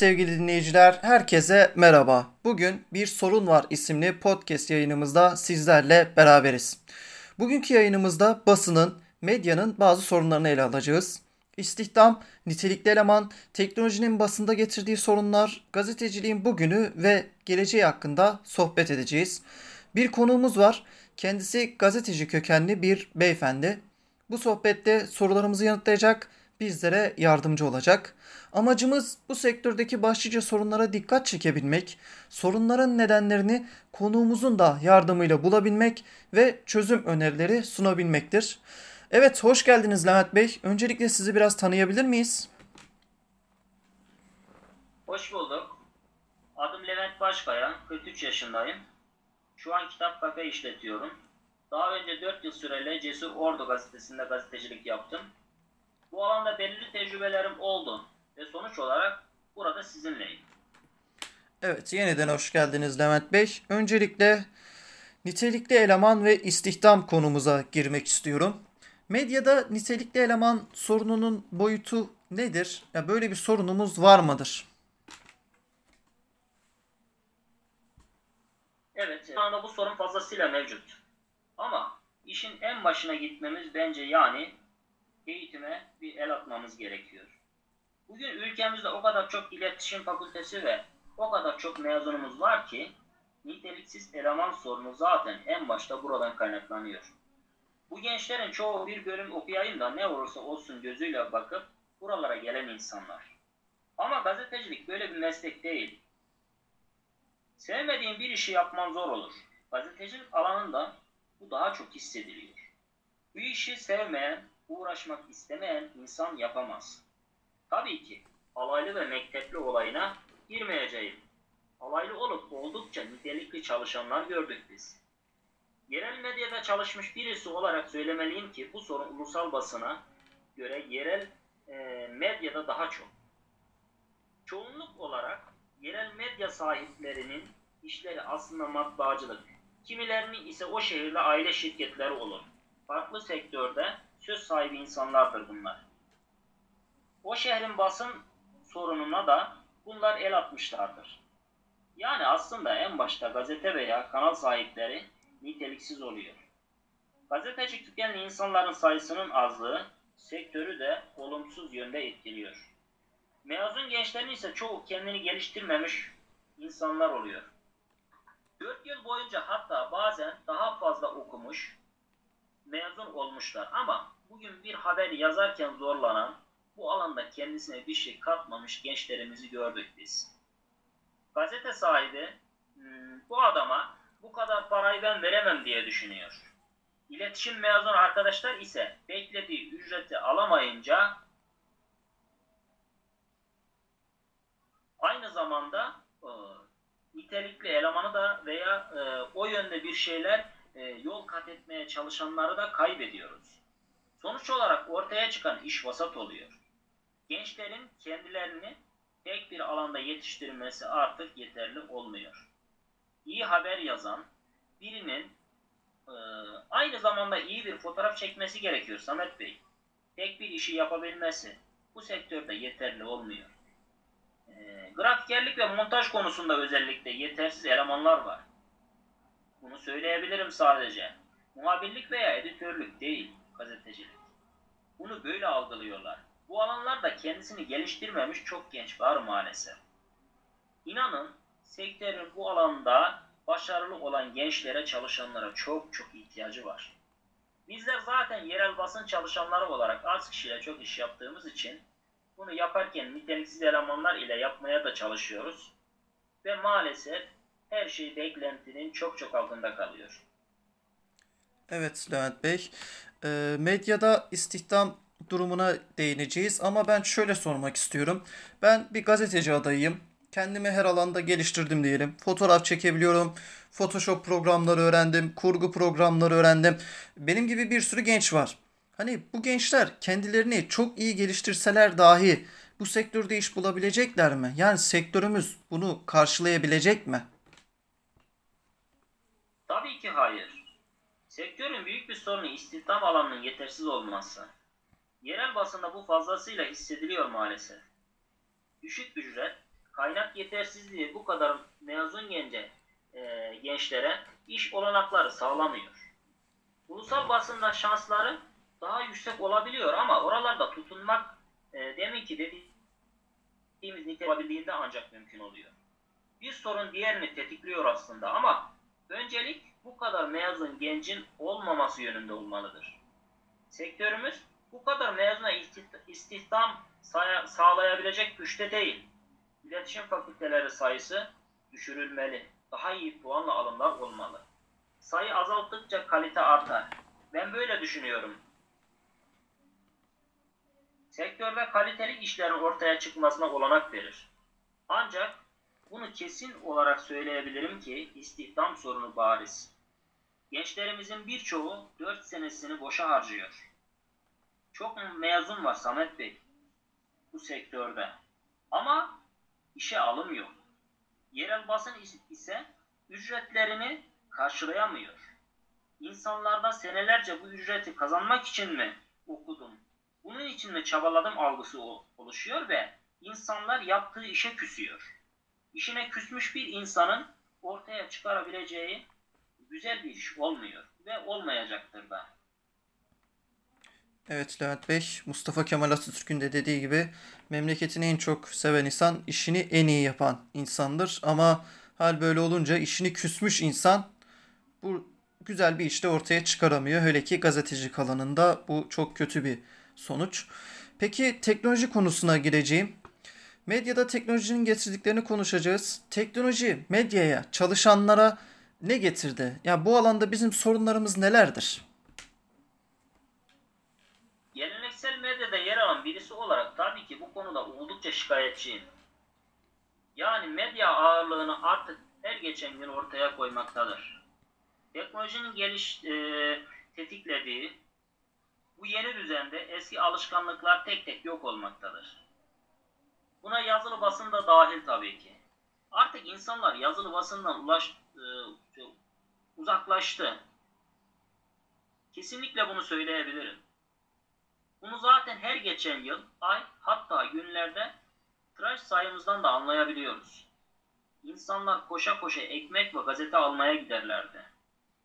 Sevgili dinleyiciler, herkese merhaba. Bugün Bir Sorun Var isimli podcast yayınımızda sizlerle beraberiz. Bugünkü yayınımızda basının, medyanın bazı sorunlarını ele alacağız. İstihdam, nitelikli eleman, teknolojinin basında getirdiği sorunlar, gazeteciliğin bugünü ve geleceği hakkında sohbet edeceğiz. Bir konuğumuz var. Kendisi gazeteci kökenli bir beyefendi. Bu sohbette sorularımızı yanıtlayacak, bizlere yardımcı olacak. Amacımız bu sektördeki başlıca sorunlara dikkat çekebilmek, sorunların nedenlerini konuğumuzun da yardımıyla bulabilmek ve çözüm önerileri sunabilmektir. Evet, hoş geldiniz Levent Bey. Öncelikle sizi biraz tanıyabilir miyiz? Hoş bulduk. Adım Levent Başkaya, 43 yaşındayım. Şu an kitap kafe işletiyorum. Daha önce 4 yıl süreyle Cesur Ordu gazetesinde gazetecilik yaptım. Bu alanda belirli tecrübelerim oldu ve sonuç olarak burada sizinleyim. Evet, yeniden hoş geldiniz Levent Bey. Öncelikle nitelikli eleman ve istihdam konumuza girmek istiyorum. Medyada nitelikli eleman sorununun boyutu nedir? Ya böyle bir sorunumuz var mıdır? Evet, şu anda bu sorun fazlasıyla mevcut. Ama işin en başına gitmemiz bence yani eğitime bir el atmamız gerekiyor. Bugün ülkemizde o kadar çok iletişim fakültesi ve o kadar çok mezunumuz var ki niteliksiz eleman sorunu zaten en başta buradan kaynaklanıyor. Bu gençlerin çoğu bir bölüm okuyayım da ne olursa olsun gözüyle bakıp buralara gelen insanlar. Ama gazetecilik böyle bir meslek değil. Sevmediğin bir işi yapman zor olur. Gazetecilik alanında bu daha çok hissediliyor. Bu işi sevmeyen, uğraşmak istemeyen insan yapamaz. Tabii ki alaylı ve mektepli olayına girmeyeceğim. Alaylı olup oldukça nitelikli çalışanlar gördük biz. Yerel medyada çalışmış birisi olarak söylemeliyim ki bu sorun ulusal basına göre yerel e, medyada daha çok. Çoğunluk olarak yerel medya sahiplerinin işleri aslında matbaacılık. Kimilerinin ise o şehirde aile şirketleri olur. Farklı sektörde söz sahibi insanlardır bunlar. O şehrin basın sorununa da bunlar el atmışlardır. Yani aslında en başta gazete veya kanal sahipleri niteliksiz oluyor. Gazeteci tükenli insanların sayısının azlığı sektörü de olumsuz yönde etkiliyor. Mezun gençlerin ise çoğu kendini geliştirmemiş insanlar oluyor. 4 yıl boyunca hatta bazen daha fazla okumuş, mezun olmuşlar ama bugün bir haber yazarken zorlanan, bu alanda kendisine bir şey katmamış gençlerimizi gördük biz. Gazete sahibi hmm, bu adama bu kadar parayı ben veremem diye düşünüyor. İletişim mezun arkadaşlar ise beklediği ücreti alamayınca aynı zamanda e, nitelikli elemanı da veya e, o yönde bir şeyler e, yol kat etmeye çalışanları da kaybediyoruz. Sonuç olarak ortaya çıkan iş vasat oluyor. Gençlerin kendilerini tek bir alanda yetiştirmesi artık yeterli olmuyor. İyi haber yazan birinin e, aynı zamanda iyi bir fotoğraf çekmesi gerekiyor Samet Bey. Tek bir işi yapabilmesi bu sektörde yeterli olmuyor. E, grafikerlik ve montaj konusunda özellikle yetersiz elemanlar var. Bunu söyleyebilirim sadece. Muhabirlik veya editörlük değil, gazetecilik. Bunu böyle algılıyorlar. Bu alanlarda kendisini geliştirmemiş çok genç var maalesef. İnanın sektörün bu alanda başarılı olan gençlere, çalışanlara çok çok ihtiyacı var. Bizler zaten yerel basın çalışanları olarak az kişiyle çok iş yaptığımız için bunu yaparken niteliksiz elemanlar ile yapmaya da çalışıyoruz. Ve maalesef her şey beklentinin çok çok altında kalıyor. Evet Levent Bey. E, medyada istihdam durumuna değineceğiz ama ben şöyle sormak istiyorum. Ben bir gazeteci adayıyım. Kendimi her alanda geliştirdim diyelim. Fotoğraf çekebiliyorum. Photoshop programları öğrendim. Kurgu programları öğrendim. Benim gibi bir sürü genç var. Hani bu gençler kendilerini çok iyi geliştirseler dahi bu sektörde iş bulabilecekler mi? Yani sektörümüz bunu karşılayabilecek mi? Tabii ki hayır. Sektörün büyük bir sorunu istihdam alanının yetersiz olması. Yerel basında bu fazlasıyla hissediliyor maalesef. Düşük ücret, kaynak yetersizliği bu kadar mezun gence e, gençlere iş olanakları sağlamıyor. Ulusal basında şansları daha yüksek olabiliyor ama oralarda tutunmak e, demin ki dediğimiz niteliğinde ancak mümkün oluyor. Bir sorun diğerini tetikliyor aslında ama öncelik bu kadar mezun gencin olmaması yönünde olmalıdır. Sektörümüz bu kadar mezuna istihdam sağlayabilecek güçte değil. İletişim fakülteleri sayısı düşürülmeli. Daha iyi puanla alımlar olmalı. Sayı azalttıkça kalite artar. Ben böyle düşünüyorum. Sektörde kaliteli işlerin ortaya çıkmasına olanak verir. Ancak bunu kesin olarak söyleyebilirim ki istihdam sorunu bariz. Gençlerimizin birçoğu 4 senesini boşa harcıyor. Çok mezun var Samet Bey bu sektörde. Ama işe alım yok. Yerel basın ise ücretlerini karşılayamıyor. İnsanlarda senelerce bu ücreti kazanmak için mi okudum, bunun için mi çabaladım algısı oluşuyor ve insanlar yaptığı işe küsüyor. İşine küsmüş bir insanın ortaya çıkarabileceği güzel bir iş olmuyor ve olmayacaktır da. Evet Levent Bey, Mustafa Kemal Atatürk'ün de dediği gibi memleketini en çok seven insan işini en iyi yapan insandır. Ama hal böyle olunca işini küsmüş insan bu güzel bir işte ortaya çıkaramıyor. Hele ki gazetecilik alanında bu çok kötü bir sonuç. Peki teknoloji konusuna gireceğim. Medyada teknolojinin getirdiklerini konuşacağız. Teknoloji medyaya, çalışanlara ne getirdi? Ya bu alanda bizim sorunlarımız nelerdir? Geleneksel medyada yer alan birisi olarak tabii ki bu konuda oldukça şikayetçiyim. Yani medya ağırlığını artık her geçen gün ortaya koymaktadır. Teknolojinin geliş e, tetiklediği bu yeni düzende eski alışkanlıklar tek tek yok olmaktadır. Buna yazılı basın da dahil tabii ki. Artık insanlar yazılı basından ulaş, e, uzaklaştı. Kesinlikle bunu söyleyebilirim. Bunu zaten her geçen yıl, ay hatta günlerde tıraş sayımızdan da anlayabiliyoruz. İnsanlar koşa koşa ekmek ve gazete almaya giderlerdi.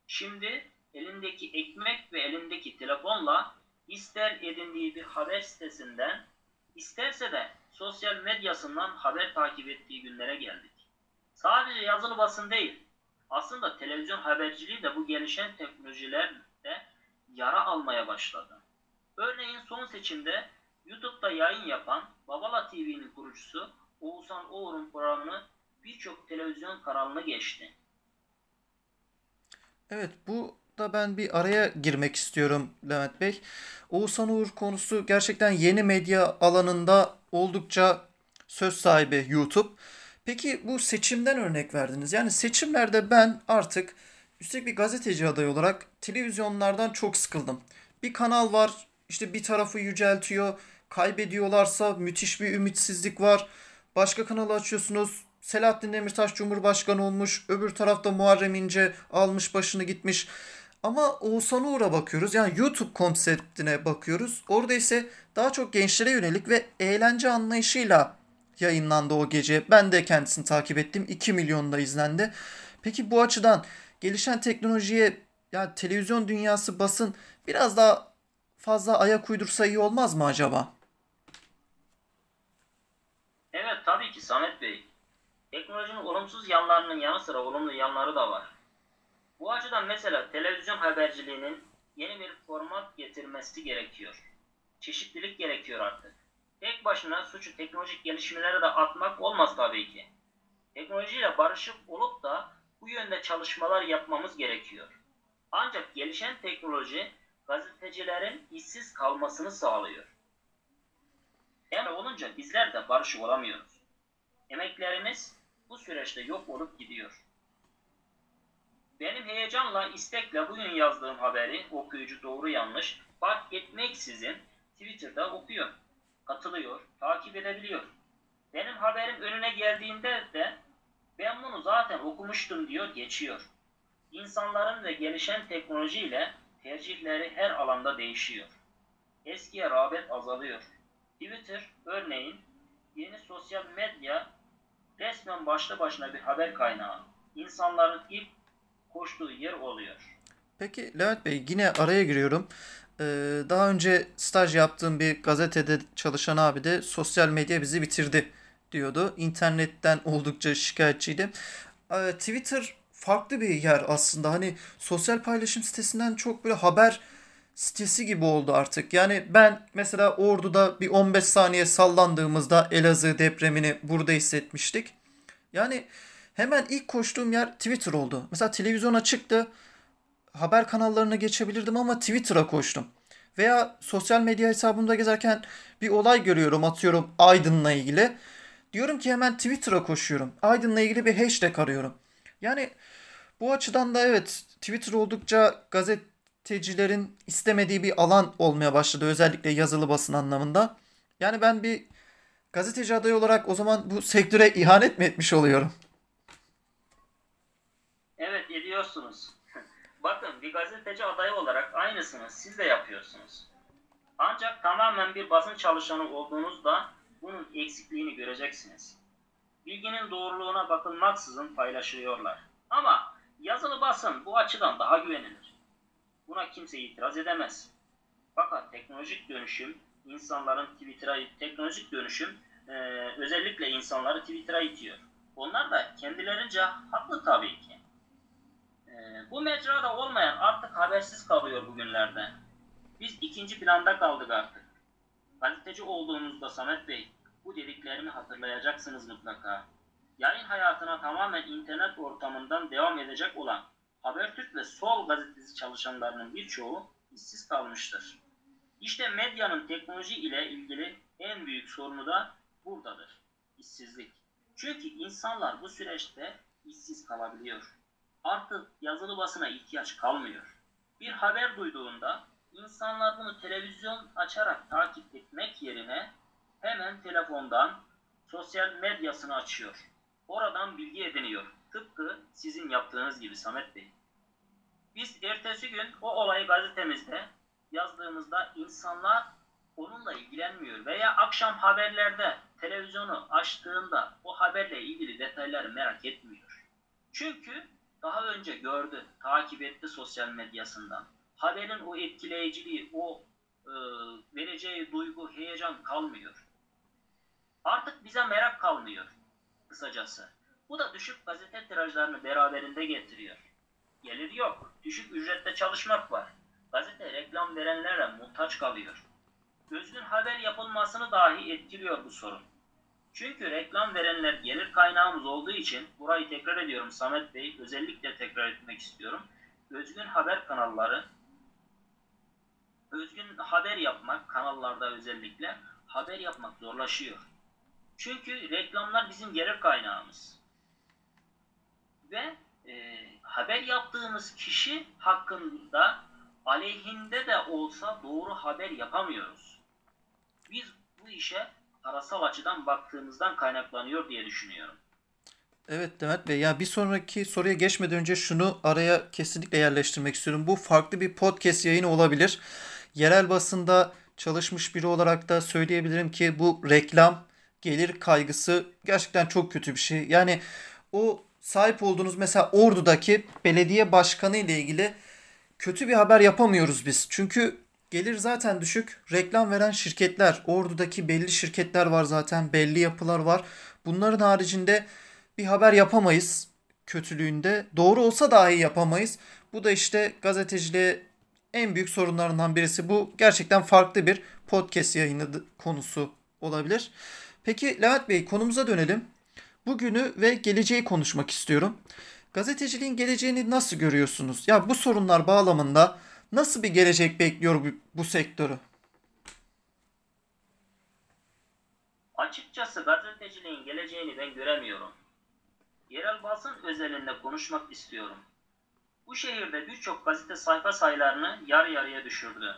Şimdi elindeki ekmek ve elindeki telefonla ister edindiği bir haber sitesinden, isterse de sosyal medyasından haber takip ettiği günlere geldik. Sadece yazılı basın değil, aslında televizyon haberciliği de bu gelişen teknolojilerle yara almaya başladı. Örneğin son seçimde YouTube'da yayın yapan Babala TV'nin kurucusu Oğuzhan Oğur'un programını birçok televizyon kanalına geçti. Evet bu da ben bir araya girmek istiyorum Levent Bey. Oğuzhan Uğur konusu gerçekten yeni medya alanında oldukça söz sahibi YouTube. Peki bu seçimden örnek verdiniz. Yani seçimlerde ben artık üstelik bir gazeteci adayı olarak televizyonlardan çok sıkıldım. Bir kanal var işte bir tarafı yüceltiyor. Kaybediyorlarsa müthiş bir ümitsizlik var. Başka kanalı açıyorsunuz. Selahattin Demirtaş Cumhurbaşkanı olmuş. Öbür tarafta Muharrem İnce almış başını gitmiş. Ama Oğuzhan Uğur'a bakıyoruz. Yani YouTube konseptine bakıyoruz. Orada ise daha çok gençlere yönelik ve eğlence anlayışıyla yayınlandı o gece. Ben de kendisini takip ettim. 2 milyonda izlendi. Peki bu açıdan gelişen teknolojiye yani televizyon dünyası basın biraz daha fazla ayak uydursa iyi olmaz mı acaba? Evet tabii ki Samet Bey. Teknolojinin olumsuz yanlarının yanı sıra olumlu yanları da var. Mesela televizyon haberciliğinin yeni bir format getirmesi gerekiyor. Çeşitlilik gerekiyor artık. Tek başına suçu teknolojik gelişmelere de atmak olmaz tabii ki. Teknolojiyle barışık olup da bu yönde çalışmalar yapmamız gerekiyor. Ancak gelişen teknoloji gazetecilerin işsiz kalmasını sağlıyor. Yani olunca bizler de barışık olamıyoruz. Emeklerimiz bu süreçte yok olup gidiyor. Benim heyecanla, istekle bugün yazdığım haberi okuyucu doğru yanlış fark etmeksizin Twitter'da okuyor, katılıyor, takip edebiliyor. Benim haberim önüne geldiğinde de ben bunu zaten okumuştum diyor geçiyor. İnsanların ve gelişen teknolojiyle tercihleri her alanda değişiyor. Eskiye rağbet azalıyor. Twitter örneğin yeni sosyal medya resmen başlı başına bir haber kaynağı. İnsanların ilk koştuğu yer oluyor. Peki Levent Bey yine araya giriyorum. Ee, daha önce staj yaptığım bir gazetede çalışan abi de sosyal medya bizi bitirdi diyordu. İnternetten oldukça şikayetçiydi. Ee, Twitter farklı bir yer aslında. Hani sosyal paylaşım sitesinden çok böyle haber sitesi gibi oldu artık. Yani ben mesela Ordu'da bir 15 saniye sallandığımızda Elazığ depremini burada hissetmiştik. Yani hemen ilk koştuğum yer Twitter oldu. Mesela televizyona çıktı haber kanallarına geçebilirdim ama Twitter'a koştum. Veya sosyal medya hesabımda gezerken bir olay görüyorum atıyorum Aydın'la ilgili. Diyorum ki hemen Twitter'a koşuyorum. Aydın'la ilgili bir hashtag arıyorum. Yani bu açıdan da evet Twitter oldukça gazetecilerin istemediği bir alan olmaya başladı. Özellikle yazılı basın anlamında. Yani ben bir gazeteci adayı olarak o zaman bu sektöre ihanet mi etmiş oluyorum? Evet ediyorsunuz. Bakın bir gazeteci adayı olarak aynısını siz de yapıyorsunuz. Ancak tamamen bir basın çalışanı olduğunuzda bunun eksikliğini göreceksiniz. Bilginin doğruluğuna bakılmaksızın paylaşılıyorlar. Ama yazılı basın bu açıdan daha güvenilir. Buna kimse itiraz edemez. Fakat teknolojik dönüşüm insanların Twitter'a teknolojik dönüşüm e, özellikle insanları Twitter'a itiyor. Onlar da kendilerince haklı tabii ki. Bu mecrada olmayan artık habersiz kalıyor bugünlerde. Biz ikinci planda kaldık artık. Gazeteci olduğunuzda Samet Bey bu dediklerimi hatırlayacaksınız mutlaka. Yayın hayatına tamamen internet ortamından devam edecek olan Habertürk ve Sol gazetesi çalışanlarının birçoğu işsiz kalmıştır. İşte medyanın teknoloji ile ilgili en büyük sorunu da buradadır. İşsizlik. Çünkü insanlar bu süreçte işsiz kalabiliyor. Artık yazılı basına ihtiyaç kalmıyor. Bir haber duyduğunda insanlar bunu televizyon açarak takip etmek yerine hemen telefondan sosyal medyasını açıyor. Oradan bilgi ediniyor. Tıpkı sizin yaptığınız gibi Samet Bey. Biz ertesi gün o olayı gazetemizde yazdığımızda insanlar onunla ilgilenmiyor veya akşam haberlerde televizyonu açtığında o haberle ilgili detayları merak etmiyor. Çünkü daha önce gördü, takip etti sosyal medyasından. Haberin o etkileyiciliği, o e, vereceği duygu, heyecan kalmıyor. Artık bize merak kalmıyor kısacası. Bu da düşük gazete tirajlarını beraberinde getiriyor. Gelir yok, düşük ücrette çalışmak var. Gazete reklam verenlere muhtaç kalıyor. Özgün haber yapılmasını dahi etkiliyor bu sorun. Çünkü reklam verenler gelir kaynağımız olduğu için burayı tekrar ediyorum Samet Bey özellikle tekrar etmek istiyorum. Özgün haber kanalları özgün haber yapmak kanallarda özellikle haber yapmak zorlaşıyor. Çünkü reklamlar bizim gelir kaynağımız. Ve e, haber yaptığımız kişi hakkında aleyhinde de olsa doğru haber yapamıyoruz. Biz bu işe parasal açıdan baktığımızdan kaynaklanıyor diye düşünüyorum. Evet Demet Bey ya bir sonraki soruya geçmeden önce şunu araya kesinlikle yerleştirmek istiyorum. Bu farklı bir podcast yayını olabilir. Yerel basında çalışmış biri olarak da söyleyebilirim ki bu reklam gelir kaygısı gerçekten çok kötü bir şey. Yani o sahip olduğunuz mesela Ordu'daki belediye başkanı ile ilgili kötü bir haber yapamıyoruz biz. Çünkü gelir zaten düşük. Reklam veren şirketler, Ordu'daki belli şirketler var zaten, belli yapılar var. Bunların haricinde bir haber yapamayız kötülüğünde. Doğru olsa dahi yapamayız. Bu da işte gazeteciliğe en büyük sorunlarından birisi. Bu gerçekten farklı bir podcast yayını konusu olabilir. Peki Levent Bey konumuza dönelim. Bugünü ve geleceği konuşmak istiyorum. Gazeteciliğin geleceğini nasıl görüyorsunuz? Ya bu sorunlar bağlamında nasıl bir gelecek bekliyor bu, bu sektörü? Açıkçası gazeteciliğin geleceğini ben göremiyorum. Yerel basın özelinde konuşmak istiyorum. Bu şehirde birçok gazete sayfa sayılarını yarı yarıya düşürdü.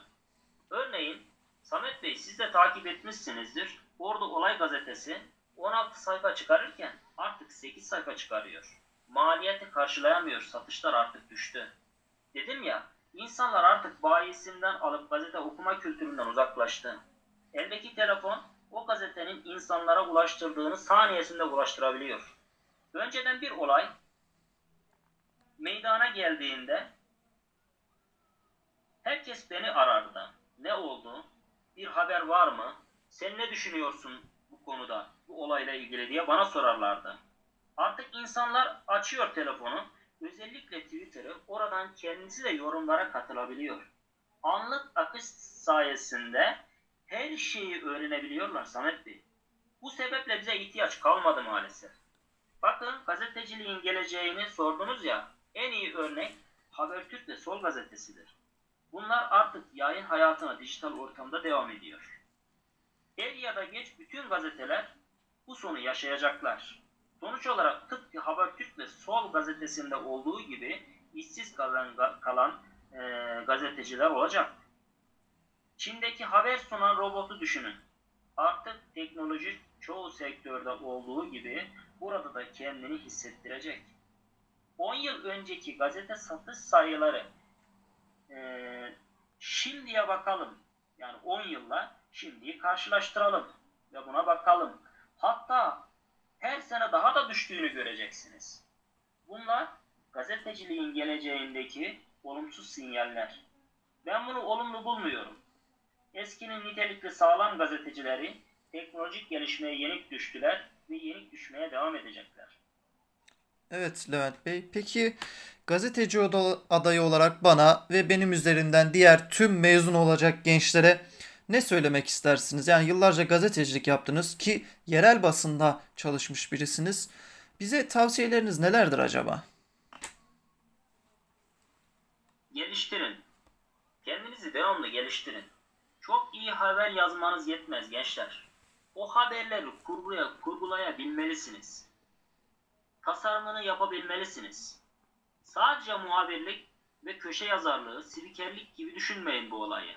Örneğin Samet Bey siz de takip etmişsinizdir. Ordu Olay Gazetesi 16 sayfa çıkarırken artık 8 sayfa çıkarıyor. Maliyeti karşılayamıyor, satışlar artık düştü. Dedim ya, insanlar artık bayisinden alıp gazete okuma kültüründen uzaklaştı. Eldeki telefon o gazetenin insanlara ulaştırdığını saniyesinde ulaştırabiliyor. Önceden bir olay meydana geldiğinde herkes beni arardı. Ne oldu? Bir haber var mı? Sen ne düşünüyorsun bu konuda, bu olayla ilgili diye bana sorarlardı. Artık insanlar açıyor telefonu, özellikle Twitter'ı, oradan kendisi de yorumlara katılabiliyor. Anlık akış sayesinde her şeyi öğrenebiliyorlar Samet Bey. Bu sebeple bize ihtiyaç kalmadı maalesef. Bakın gazeteciliğin geleceğini sordunuz ya, en iyi örnek Habertürk ve Sol gazetesidir. Bunlar artık yayın hayatına dijital ortamda devam ediyor. Er ya da geç bütün gazeteler bu sonu yaşayacaklar. Sonuç olarak tıpkı Habertürk ve Sol gazetesinde olduğu gibi işsiz kalan, kalan e, gazeteciler olacak. Çin'deki haber sunan robotu düşünün. Artık teknoloji çoğu sektörde olduğu gibi burada da kendini hissettirecek. 10 yıl önceki gazete satış sayıları e, şimdiye bakalım. Yani 10 yılla şimdiyi karşılaştıralım ve buna bakalım. Hatta her sene daha da düştüğünü göreceksiniz. Bunlar gazeteciliğin geleceğindeki olumsuz sinyaller. Ben bunu olumlu bulmuyorum. Eskinin nitelikli sağlam gazetecileri teknolojik gelişmeye yenik düştüler ve yenik düşmeye devam edecekler. Evet Levent Bey. Peki gazeteci adayı olarak bana ve benim üzerinden diğer tüm mezun olacak gençlere ne söylemek istersiniz? Yani yıllarca gazetecilik yaptınız ki yerel basında çalışmış birisiniz. Bize tavsiyeleriniz nelerdir acaba? Geliştirin. Kendinizi devamlı geliştirin. Çok iyi haber yazmanız yetmez gençler. O haberleri kurguya, kurgulayabilmelisiniz. Tasarımını yapabilmelisiniz. Sadece muhabirlik ve köşe yazarlığı, spikerlik gibi düşünmeyin bu olayı.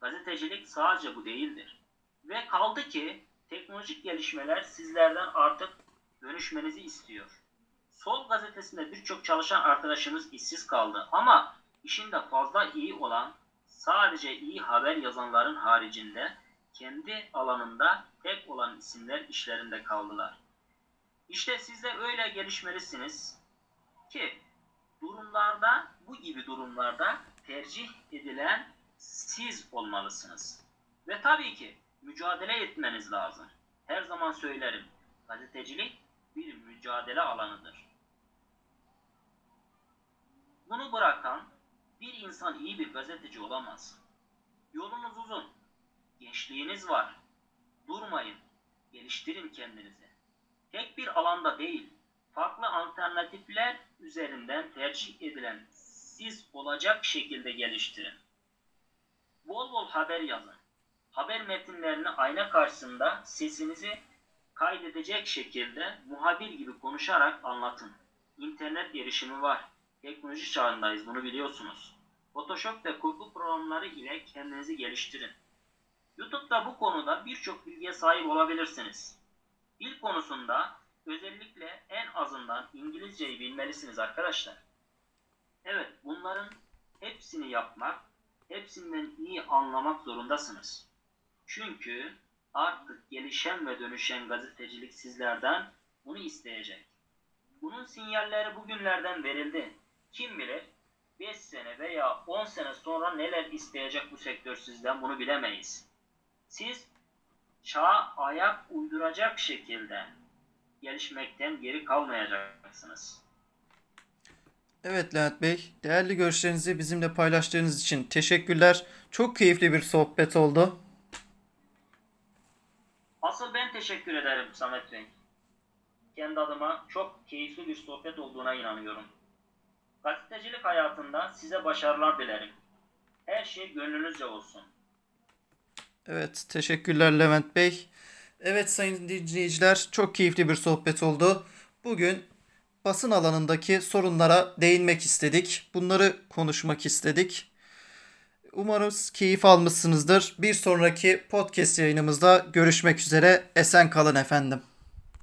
Gazetecilik sadece bu değildir. Ve kaldı ki teknolojik gelişmeler sizlerden artık dönüşmenizi istiyor. Sol gazetesinde birçok çalışan arkadaşımız işsiz kaldı ama işinde fazla iyi olan sadece iyi haber yazanların haricinde kendi alanında tek olan isimler işlerinde kaldılar. İşte sizler öyle gelişmelisiniz ki durumlarda bu gibi durumlarda tercih edilen siz olmalısınız. Ve tabii ki mücadele etmeniz lazım. Her zaman söylerim. Gazetecilik bir mücadele alanıdır. Bunu bırakan bir insan iyi bir gazeteci olamaz. Yolunuz uzun. Gençliğiniz var. Durmayın. Geliştirin kendinizi. Tek bir alanda değil, farklı alternatifler üzerinden tercih edilen siz olacak şekilde geliştirin. Bol bol haber yazın. Haber metinlerini ayna karşısında sesinizi kaydedecek şekilde muhabir gibi konuşarak anlatın. İnternet erişimi var. Teknoloji çağındayız bunu biliyorsunuz. Photoshop ve kurgu programları ile kendinizi geliştirin. YouTube'da bu konuda birçok bilgiye sahip olabilirsiniz. Dil konusunda özellikle en azından İngilizceyi bilmelisiniz arkadaşlar. Evet bunların hepsini yapmak, hepsinden iyi anlamak zorundasınız. Çünkü artık gelişen ve dönüşen gazetecilik sizlerden bunu isteyecek. Bunun sinyalleri bugünlerden verildi. Kim bilir 5 sene veya 10 sene sonra neler isteyecek bu sektör sizden bunu bilemeyiz. Siz çağa ayak uyduracak şekilde gelişmekten geri kalmayacaksınız. Evet Levent Bey, değerli görüşlerinizi bizimle paylaştığınız için teşekkürler. Çok keyifli bir sohbet oldu. Asıl ben teşekkür ederim Samet Bey. Kendi adıma çok keyifli bir sohbet olduğuna inanıyorum. Gazetecilik hayatında size başarılar dilerim. Her şey gönlünüzce olsun. Evet, teşekkürler Levent Bey. Evet sayın dinleyiciler, çok keyifli bir sohbet oldu. Bugün basın alanındaki sorunlara değinmek istedik. Bunları konuşmak istedik. Umarız keyif almışsınızdır. Bir sonraki podcast yayınımızda görüşmek üzere. Esen kalın efendim.